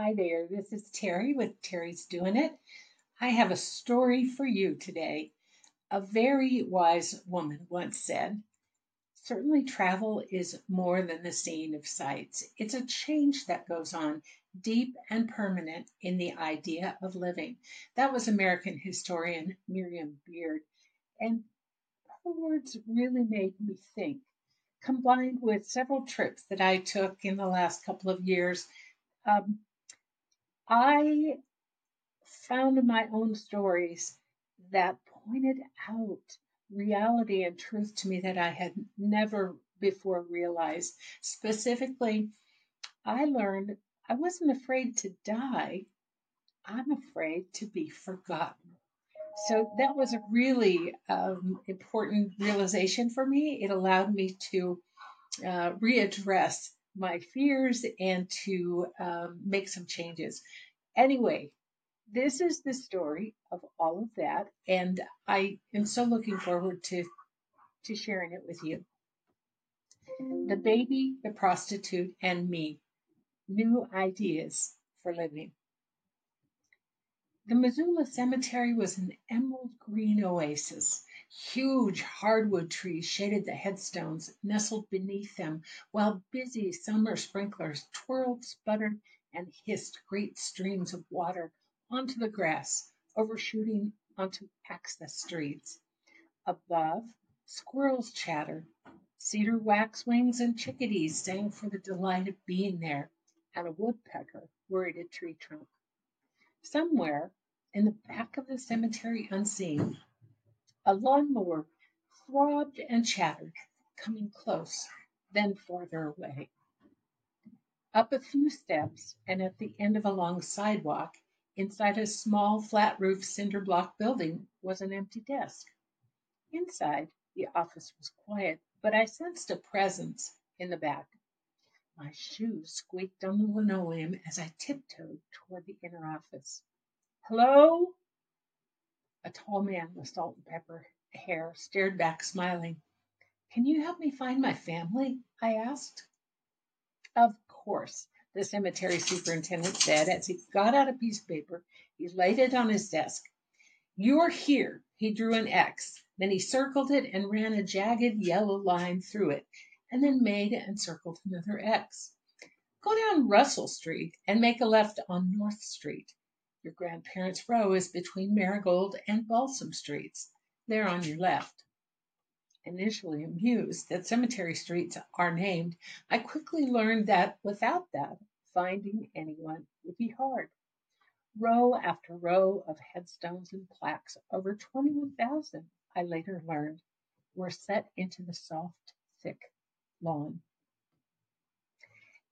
Hi there, this is Teri with Teri's Doing It. I have a story for you today. A very wise woman once said, Certainly, travel is more than the seeing of sights. It's a change that goes on, deep and permanent, in the idea of living. That was American historian Miriam Beard. And her words really made me think, combined with several trips that I took in the last couple of years. Um, I found my own stories that pointed out reality and truth to me that I had never before realized. Specifically, I learned I wasn't afraid to die, I'm afraid to be forgotten. So that was a really um, important realization for me. It allowed me to uh, readdress my fears and to um, make some changes. Anyway, this is the story of all of that, and I am so looking forward to to sharing it with you. The baby, the prostitute, and me. New ideas for living. The Missoula Cemetery was an emerald green oasis. Huge hardwood trees shaded the headstones nestled beneath them, while busy summer sprinklers twirled, sputtered, and hissed great streams of water onto the grass, overshooting onto access streets. Above, squirrels chattered. Cedar waxwings and chickadees sang for the delight of being there, and a woodpecker worried a tree trunk. Somewhere in the back of the cemetery, unseen, a lawnmower throbbed and chattered, coming close, then farther away. Up a few steps, and at the end of a long sidewalk, inside a small flat roofed cinder block building, was an empty desk. Inside, the office was quiet, but I sensed a presence in the back. My shoes squeaked on the linoleum as I tiptoed toward the inner office. Hello? A tall man with salt and pepper hair stared back, smiling. Can you help me find my family? I asked. Of course, the cemetery superintendent said as he got out a piece of paper. He laid it on his desk. You're here. He drew an X. Then he circled it and ran a jagged yellow line through it, and then made and circled another X. Go down Russell Street and make a left on North Street. Your grandparents' row is between Marigold and Balsam Streets. They're on your left. Initially amused that cemetery streets are named, I quickly learned that without that, finding anyone would be hard. Row after row of headstones and plaques, over 21,000, I later learned, were set into the soft, thick lawn.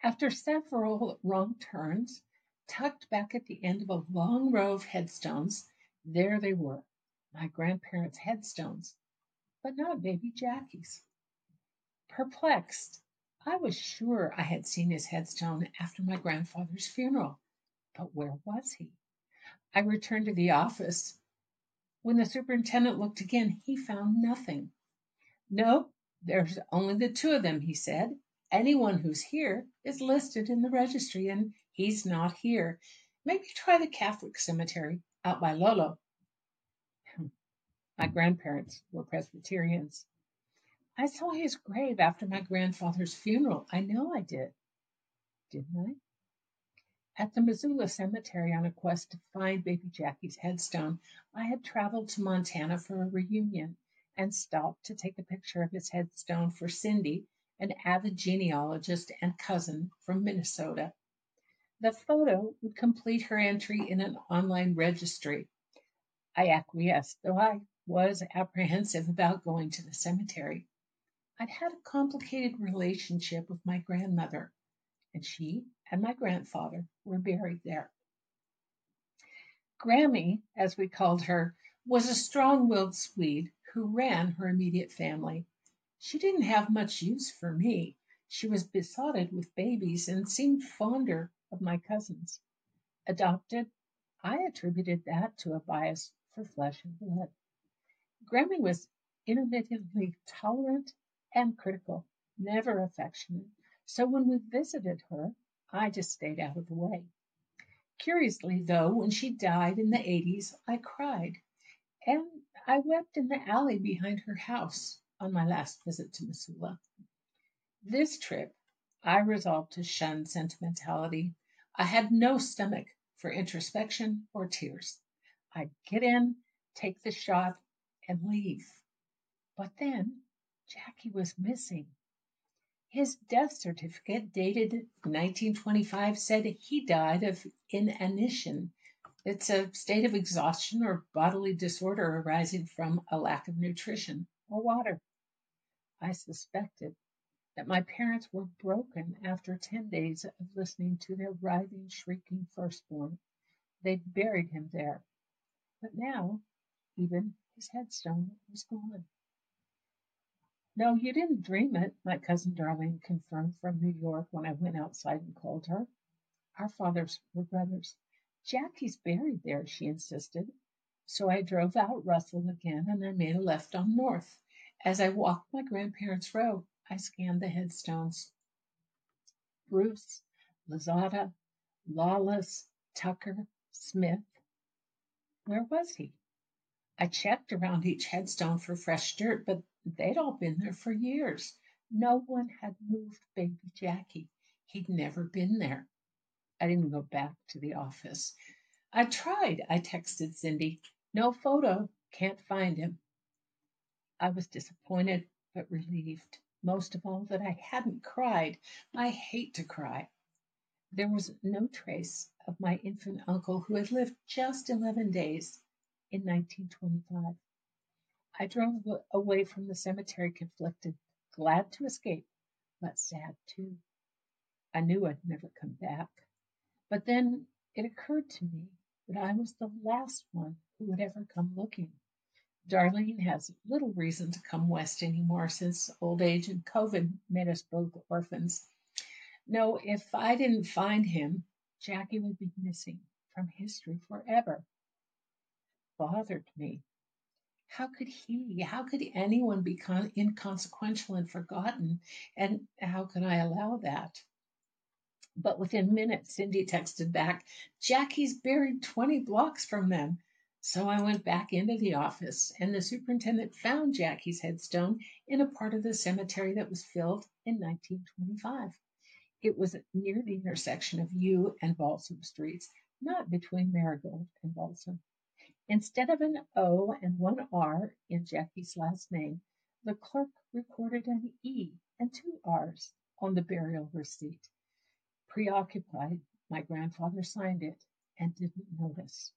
After several wrong turns, tucked back at the end of a long row of headstones, there they were, my grandparents' headstones, but not baby Jackie's. Perplexed, I was sure I had seen his headstone after my grandfather's funeral, but where was he? I returned to the office. When the superintendent looked again, he found nothing. No, there's only the two of them, he said. Anyone who's here is listed in the registry, and he's not here. Maybe try the Catholic cemetery out by Lolo. Hmm. My grandparents were Presbyterians. I saw his grave after my grandfather's funeral. I know I did. Didn't I? At the Missoula Cemetery on a quest to find baby Jackie's headstone, I had traveled to Montana for a reunion and stopped to take a picture of his headstone for Cindy, an avid genealogist and cousin from Minnesota. The photo would complete her entry in an online registry. I acquiesced, though I was apprehensive about going to the cemetery. I'd had a complicated relationship with my grandmother, and she and my grandfather were buried there. Grammy, as we called her, was a strong willed Swede who ran her immediate family. She didn't have much use for me. She was besotted with babies and seemed fonder of my cousins. Adopted, I attributed that to a bias for flesh and blood. Grammy was intermittently tolerant and critical, never affectionate, so when we visited her, I just stayed out of the way. Curiously, though, when she died in the 80s, I cried. And I wept in the alley behind her house on my last visit to Missoula. This trip, I resolved to shun sentimentality. I had no stomach for introspection or tears. I'd get in, take the shot, and leave. But then Jackie was missing. His death certificate, dated 1925, said he died of inanition. It's a state of exhaustion or bodily disorder arising from a lack of nutrition or water. I suspected that my parents were broken after 10 days of listening to their writhing, shrieking firstborn. They'd buried him there. But now, even his headstone was gone. No, you didn't dream it, my cousin Darlene confirmed from New York when I went outside and called her. Our fathers were brothers. Jackie's buried there, she insisted. So I drove out Russell again and I made a left on North. As I walked my grandparents' row, I scanned the headstones. Bruce, Lazada, Lawless, Tucker, Smith. Where was he? I checked around each headstone for fresh dirt, but They'd all been there for years. No one had moved baby Jackie. He'd never been there. I didn't go back to the office. I tried, I texted Cindy. No photo, can't find him. I was disappointed but relieved. Most of all, that I hadn't cried. I hate to cry. There was no trace of my infant uncle who had lived just 11 days in 1925. I drove away from the cemetery conflicted, glad to escape, but sad too. I knew I'd never come back. But then it occurred to me that I was the last one who would ever come looking. Darlene has little reason to come west anymore since old age and COVID made us both orphans. No, if I didn't find him, Jackie would be missing from history forever. Bothered me. How could he, how could anyone be con- inconsequential and forgotten? And how could I allow that? But within minutes, Cindy texted back, Jackie's buried 20 blocks from them. So I went back into the office, and the superintendent found Jackie's headstone in a part of the cemetery that was filled in 1925. It was near the intersection of U and Balsam Streets, not between Marigold and Balsam. Instead of an O and one R in Jackie's last name, the clerk recorded an E and two R's on the burial receipt. Preoccupied, my grandfather signed it and didn't notice.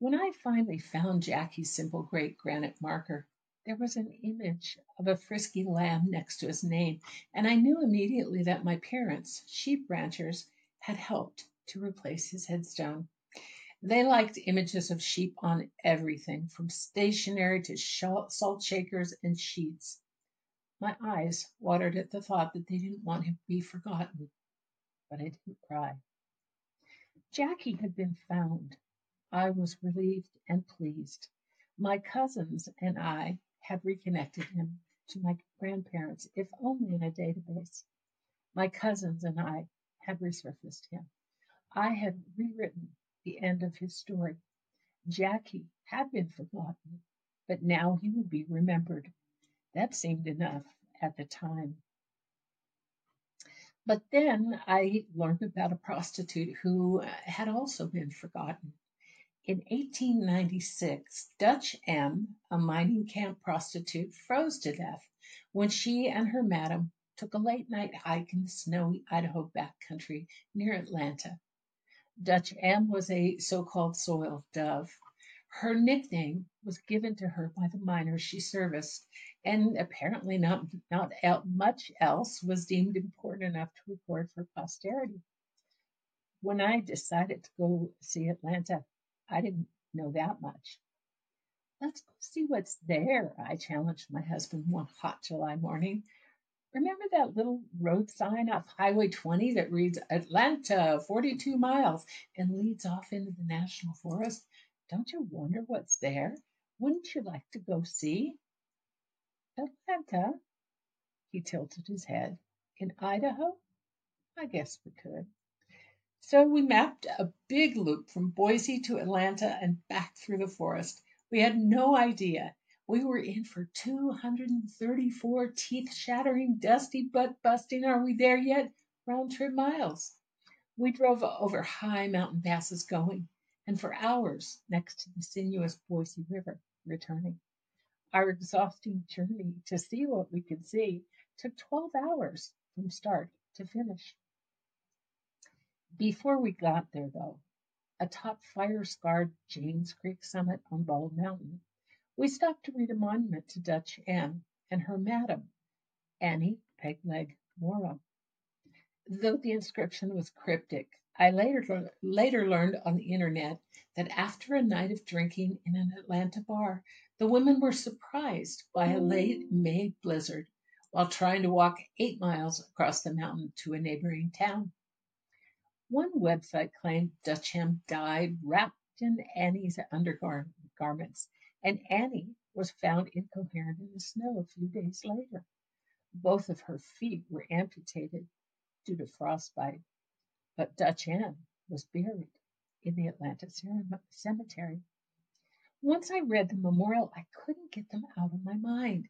When I finally found Jackie's simple great granite marker, there was an image of a frisky lamb next to his name, and I knew immediately that my parents, sheep ranchers, had helped to replace his headstone. They liked images of sheep on everything, from stationery to salt shakers and sheets. My eyes watered at the thought that they didn't want him to be forgotten, but I didn't cry. Jackie had been found. I was relieved and pleased. My cousins and I had reconnected him to my grandparents, if only in a database. My cousins and I had resurfaced him. I had rewritten the end of his story. Jackie had been forgotten, but now he would be remembered. That seemed enough at the time. But then I learned about a prostitute who had also been forgotten. In 1896, Dutch Em, a mining camp prostitute, froze to death when she and her madam took a late night hike in the snowy Idaho backcountry near Atlanta. Dutch Em was a so-called soiled dove. Her nickname was given to her by the miners she serviced, and apparently not, not much else was deemed important enough to record for posterity. When I decided to go see Atlanta, I didn't know that much. Let's go see what's there, I challenged my husband one hot July morning. Remember that little road sign off Highway 20 that reads Atlanta, 42 miles, and leads off into the National Forest? Don't you wonder what's there? Wouldn't you like to go see? Atlanta? He tilted his head. In Idaho? I guess we could. So we mapped a big loop from Boise to Atlanta and back through the forest. We had no idea we were in for 234 teeth shattering, dusty, butt busting, are we there yet? round trip miles. We drove over high mountain passes going, and for hours next to the sinuous Boise River returning. Our exhausting journey to see what we could see took 12 hours from start to finish. Before we got there, though, atop fire scarred James Creek summit on Bald Mountain, we stopped to read a monument to Dutch Em and her madam, Annie Pegleg Morrow. Though the inscription was cryptic, I later, later learned on the internet that after a night of drinking in an Atlanta bar, the women were surprised by a late May blizzard while trying to walk eight miles across the mountain to a neighboring town. One website claimed Dutch Em died wrapped in Annie's undergarments, and Annie was found incoherent in the snow a few days later. Both of her feet were amputated due to frostbite, but Dutch Em was buried in the Atlanta cemetery. Once I read the memorial, I couldn't get them out of my mind.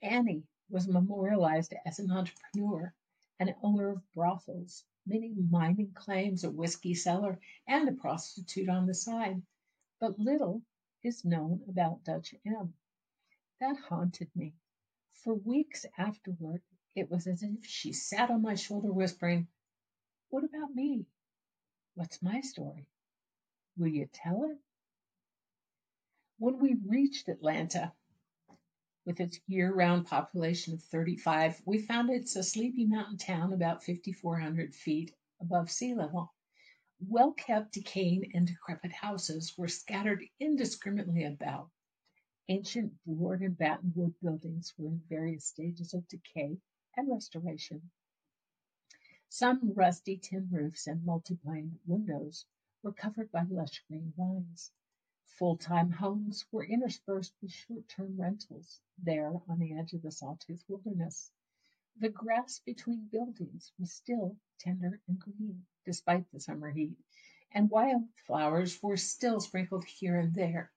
Annie was memorialized as an entrepreneur, an owner of brothels, many mining claims, a whiskey cellar, and a prostitute on the side. But little is known about Dutch Em. That haunted me. For weeks afterward, it was as if she sat on my shoulder whispering, What about me? What's my story? Will you tell it? When we reached Atlanta, with its year round population of 35, we found it's a sleepy mountain town about 5,400 feet above sea level. Well kept, decaying, and decrepit houses were scattered indiscriminately about. Ancient board and batten wood buildings were in various stages of decay and restoration. Some rusty tin roofs and multiplying windows were covered by lush green vines. Full-time homes were interspersed with short-term rentals there on the edge of the Sawtooth Wilderness. The grass between buildings was still tender and green, despite the summer heat, and wildflowers were still sprinkled here and there.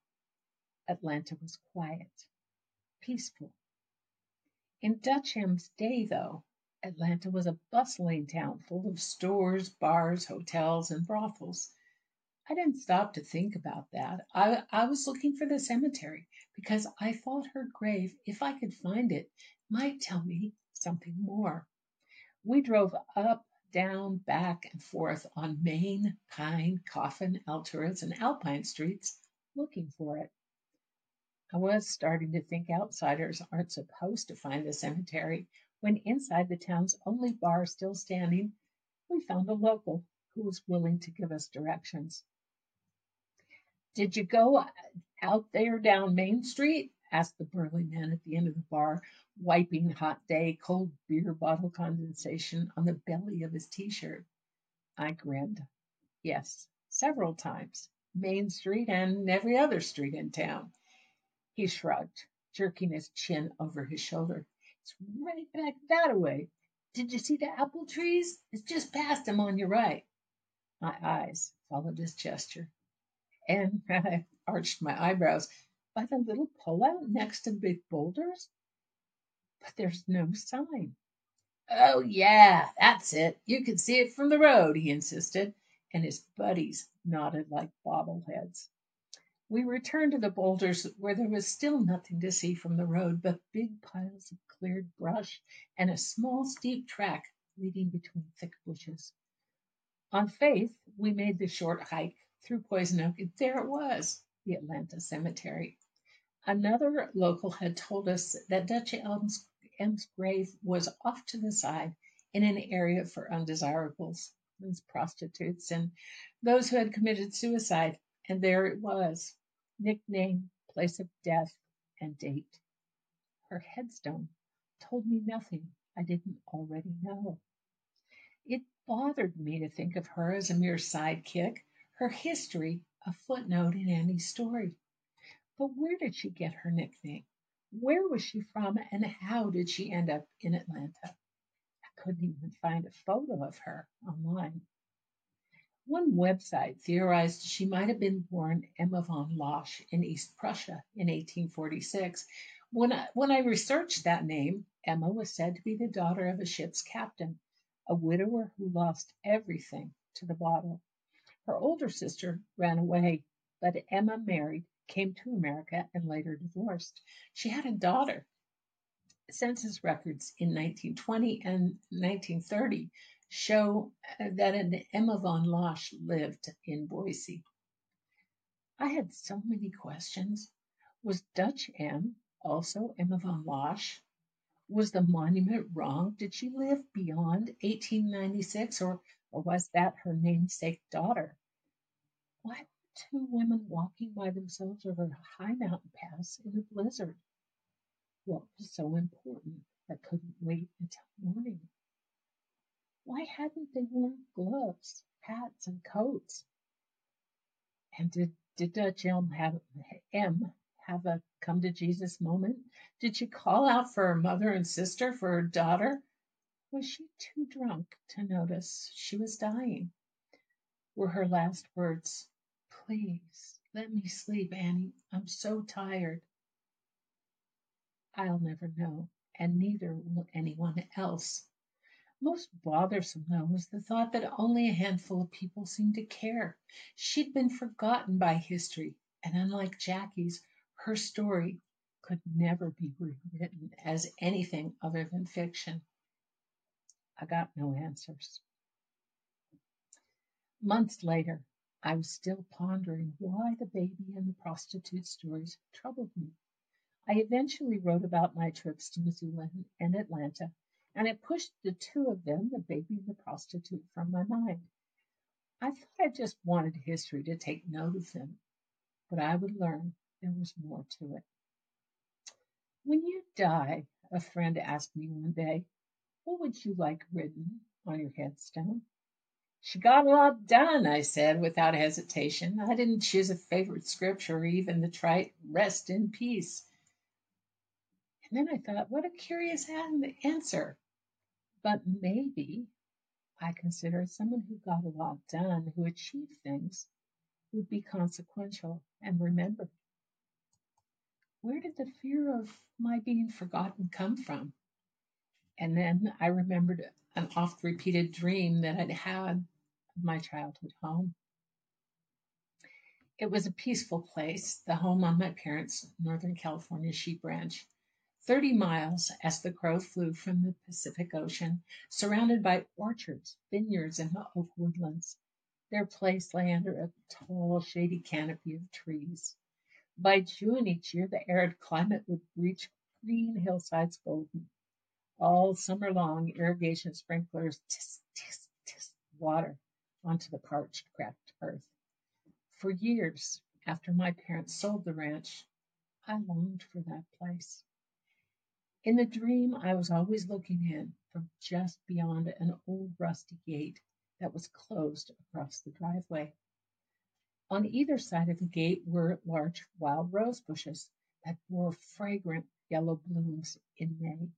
Atlanta was quiet, peaceful. In Dutch Em's day, though, Atlanta was a bustling town full of stores, bars, hotels, and brothels. I didn't stop to think about that. I, I was looking for the cemetery because I thought her grave, if I could find it, might tell me something more. We drove up, down, back, and forth on Main, Pine, Coffin, Alturas, and Alpine streets looking for it. I was starting to think outsiders aren't supposed to find the cemetery when inside the town's only bar still standing, we found a local who was willing to give us directions. Did you go uh, out there down Main Street? asked the burly man at the end of the bar, wiping hot day cold beer bottle condensation on the belly of his t shirt. I grinned. Yes, several times. Main Street and every other street in town. He shrugged, jerking his chin over his shoulder. It's right back that way. Did you see the apple trees? It's just past them on your right. My eyes followed his gesture and I arched my eyebrows. By the little pullout next to big boulders? But there's no sign. Oh, yeah, that's it. You can see it from the road, he insisted, and his buddies nodded like bobbleheads. We returned to the boulders where there was still nothing to see from the road but big piles of cleared brush and a small steep track leading between thick bushes. On faith, we made the short hike through Poison Oak, there it was, the Atlanta Cemetery. Another local had told us that Dutch Em's, Em's grave was off to the side in an area for undesirables, those prostitutes, and those who had committed suicide. And there it was, nickname, place of death, and date. Her headstone told me nothing I didn't already know. It bothered me to think of her as a mere sidekick, her history a footnote in Annie's story. But where did she get her nickname? Where was she from and how did she end up in Atlanta? I couldn't even find a photo of her online. One website theorized she might have been born Emma von Losch in East Prussia in 1846. When I, when I researched that name, Emma was said to be the daughter of a ship's captain, a widower who lost everything to the bottle. Her older sister ran away, but Emma married, came to America, and later divorced. She had a daughter. Census records in 1920 and 1930 show uh, that an Emma von Losch lived in Boise. I had so many questions. Was Dutch Em also Emma von Losch? Was the monument wrong? Did she live beyond 1896 or, or was that her namesake daughter? Why two women walking by themselves over a high mountain pass in a blizzard? What was so important that couldn't wait until morning? Why hadn't they worn gloves, hats, and coats? And did, did Dutch Em have, Em have a come to Jesus moment? Did she call out for her mother and sister, for her daughter? Was she too drunk to notice she was dying? Were her last words, Please let me sleep, Annie. I'm so tired. I'll never know, and neither will anyone else. Most bothersome, though, was the thought that only a handful of people seemed to care. She'd been forgotten by history, and unlike Jackie's, her story could never be rewritten as anything other than fiction. I got no answers. Months later, I was still pondering why the baby and the prostitute stories troubled me. I eventually wrote about my trips to Missoula and Atlanta and it pushed the two of them, the baby and the prostitute, from my mind. I thought I just wanted history to take note of them, but I would learn there was more to it. When you die, a friend asked me one day, what would you like written on your headstone? She got a lot done, I said without hesitation. I didn't choose a favorite scripture or even the trite rest in peace. And then I thought, what a curious answer. But maybe I consider someone who got a lot done, who achieved things, would be consequential and remembered. Where did the fear of my being forgotten come from? And then I remembered an oft repeated dream that I'd had of my childhood home. It was a peaceful place, the home on my parents' Northern California sheep ranch. 30 miles as the crow flew from the Pacific Ocean, surrounded by orchards, vineyards, and oak woodlands. Their place lay under a tall, shady canopy of trees. By June each year, the arid climate would reach green hillsides golden. All summer long, irrigation sprinklers tisk, tisk, tisk water onto the parched, cracked earth. For years after my parents sold the ranch, I longed for that place. In the dream, I was always looking in from just beyond an old rusty gate that was closed across the driveway. On either side of the gate were large wild rose bushes that bore fragrant yellow blooms in May.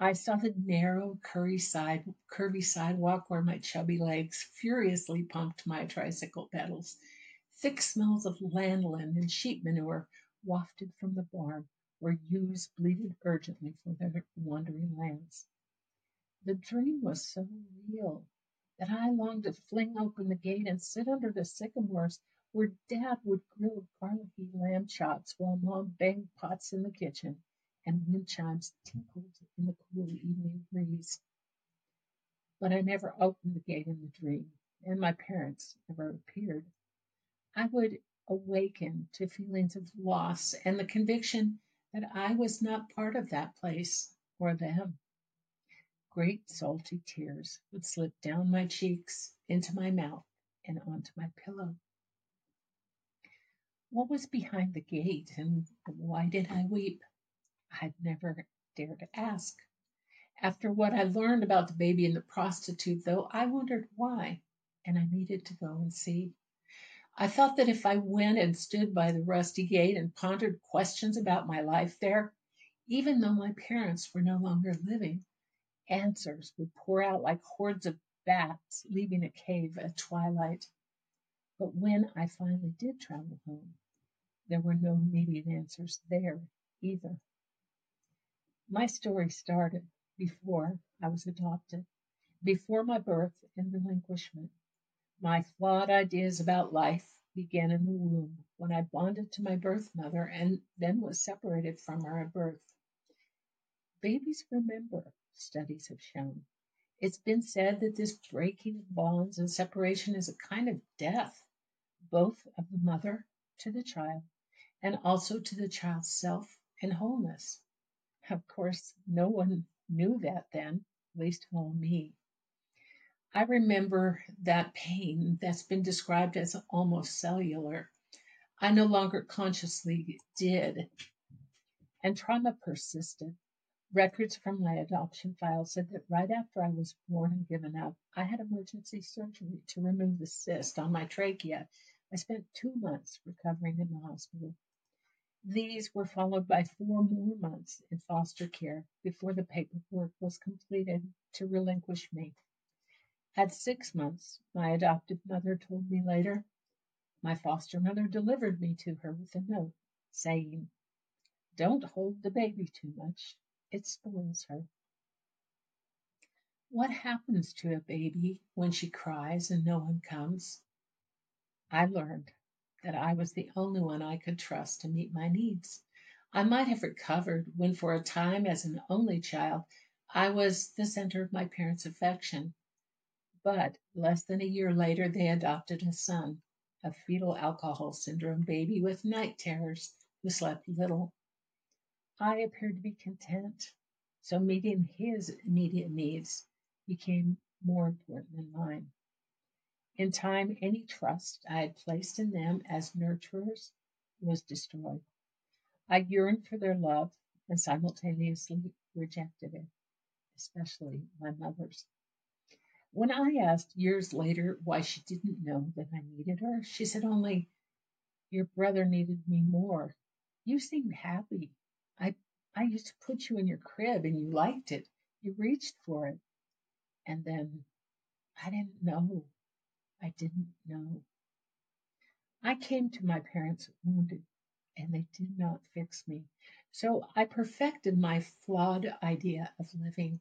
I saw the narrow, curvy, side, curvy sidewalk where my chubby legs furiously pumped my tricycle pedals. Thick smells of lanolin and sheep manure wafted from the barn where ewes bleated urgently for their wandering lambs. The dream was so real that I longed to fling open the gate and sit under the sycamores where Dad would grill garlicky lamb chops while Mom banged pots in the kitchen and wind chimes tinkled in the cool evening breeze. But I never opened the gate in the dream, and my parents never appeared. I would awaken to feelings of loss and the conviction that I was not part of that place or them. Great salty tears would slip down my cheeks, into my mouth, and onto my pillow. What was behind the gate, and why did I weep? I'd never dared to ask. After what I learned about the baby and the prostitute, though, I wondered why, and I needed to go and see. I thought that if I went and stood by the rusty gate and pondered questions about my life there, even though my parents were no longer living, answers would pour out like hordes of bats leaving a cave at twilight. But when I finally did travel home, there were no immediate answers there either. My story started before I was adopted, before my birth and relinquishment. My flawed ideas about life began in the womb when I bonded to my birth mother and then was separated from her at birth. Babies remember, studies have shown. It's been said that this breaking of bonds and separation is a kind of death, both of the mother to the child and also to the child's self and wholeness. Of course, no one knew that then, at least of all me. I remember that pain that's been described as almost cellular. I no longer consciously did, and trauma persisted. Records from my adoption file said that right after I was born and given up, I had emergency surgery to remove the cyst on my trachea. I spent two months recovering in the hospital. These were followed by four more months in foster care before the paperwork was completed to relinquish me. At six months, my adoptive mother told me later, my foster mother delivered me to her with a note saying, Don't hold the baby too much, it spoils her. What happens to a baby when she cries and no one comes? I learned that I was the only one I could trust to meet my needs. I might have recovered when, for a time, as an only child, I was the center of my parents' affection. But less than a year later, they adopted a son, a fetal alcohol syndrome baby with night terrors who slept little. I appeared to be content, so meeting his immediate needs became more important than mine. In time, any trust I had placed in them as nurturers was destroyed. I yearned for their love and simultaneously rejected it, especially my mother's. When I asked years later why she didn't know that I needed her, she said only, Your brother needed me more. You seemed happy. I, I used to put you in your crib and you liked it. You reached for it. And then I didn't know. I didn't know. I came to my parents wounded and they did not fix me. So I perfected my flawed idea of living.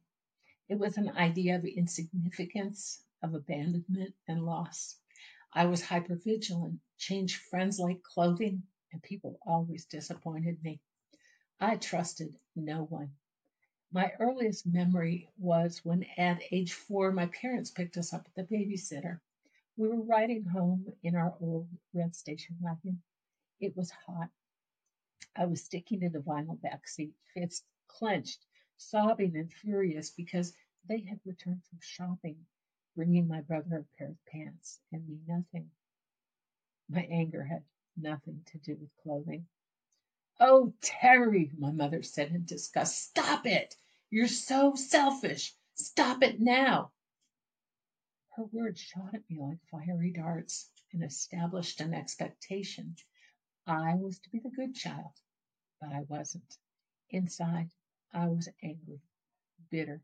It was an idea of insignificance, of abandonment and loss. I was hypervigilant, changed friends like clothing, and people always disappointed me. I trusted no one. My earliest memory was when at age four, my parents picked us up at the babysitter. We were riding home in our old red station wagon. It was hot. I was sticking to the vinyl back seat, fists clenched, sobbing and furious because they had returned from shopping, bringing my brother a pair of pants and me nothing. My anger had nothing to do with clothing. Oh, Teri, my mother said in disgust, stop it! You're so selfish. Stop it now. Her words shot at me like fiery darts and established an expectation. I was to be the good child, but I wasn't. Inside, I was angry, bitter.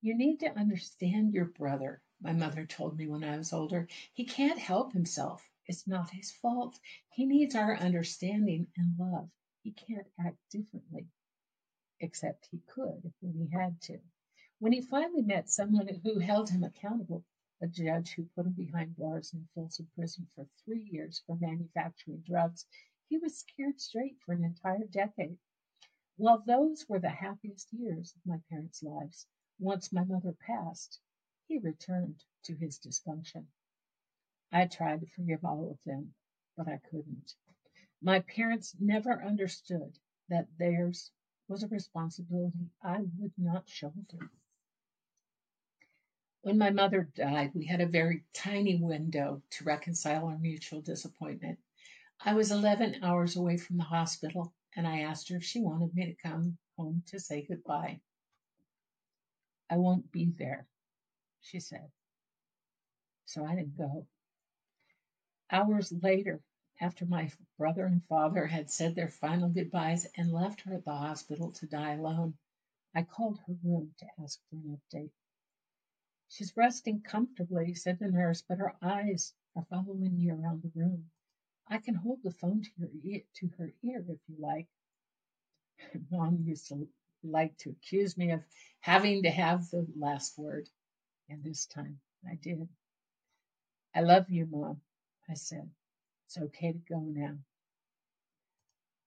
You need to understand your brother, my mother told me when I was older. He can't help himself. It's not his fault. He needs our understanding and love. He can't act differently, except he could when he had to. When he finally met someone who held him accountable, a judge who put him behind bars in Folsom Prison for three years for manufacturing drugs, he was scared straight for an entire decade. While those were the happiest years of my parents' lives, once my mother passed, he returned to his dysfunction. I tried to forgive all of them, but I couldn't. My parents never understood that theirs was a responsibility I would not shoulder. When my mother died, we had a very tiny window to reconcile our mutual disappointment. I was 11 hours away from the hospital, and I asked her if she wanted me to come home to say goodbye. I won't be there, she said. So I didn't go. Hours later, after my brother and father had said their final goodbyes and left her at the hospital to die alone, I called her room to ask for an update. She's resting comfortably, said the nurse, but her eyes are following me around the room. I can hold the phone to, her ear if you like. Mom used to like to accuse me of having to have the last word, and this time I did. I love you, Mom, I said. It's okay to go now.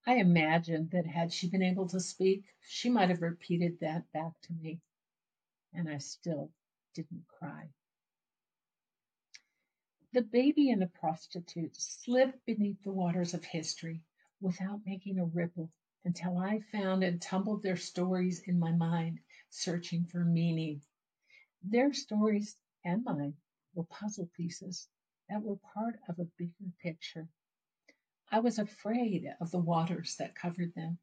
I imagined that had she been able to speak, she might have repeated that back to me, and I still didn't cry. The baby and the prostitute slipped beneath the waters of history without making a ripple until I found and tumbled their stories in my mind, searching for meaning. Their stories and mine were puzzle pieces that were part of a bigger picture. I was afraid of the waters that covered them,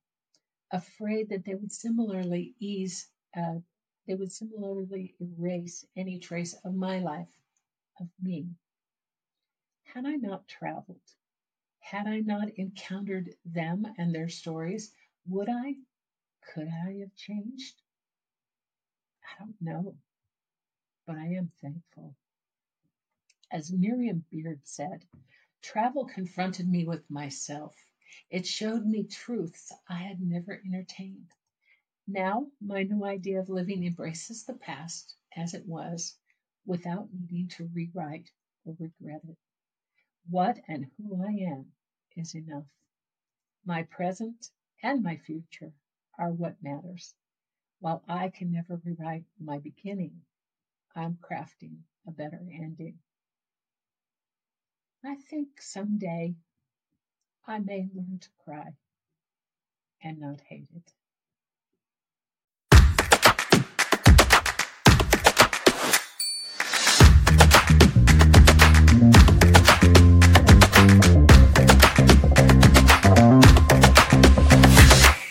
afraid that they would similarly ease, uh, they would similarly erase any trace of my life, of me. Had I not traveled, had I not encountered them and their stories, would I, could I have changed? I don't know, but I am thankful. As Miriam Beard said, travel confronted me with myself. It showed me truths I had never entertained. Now, my new idea of living embraces the past as it was without needing to rewrite or regret it. What and who I am is enough. My present and my future are what matters. While I can never rewrite my beginning, I'm crafting a better ending. I think someday I may learn to cry and not hate it.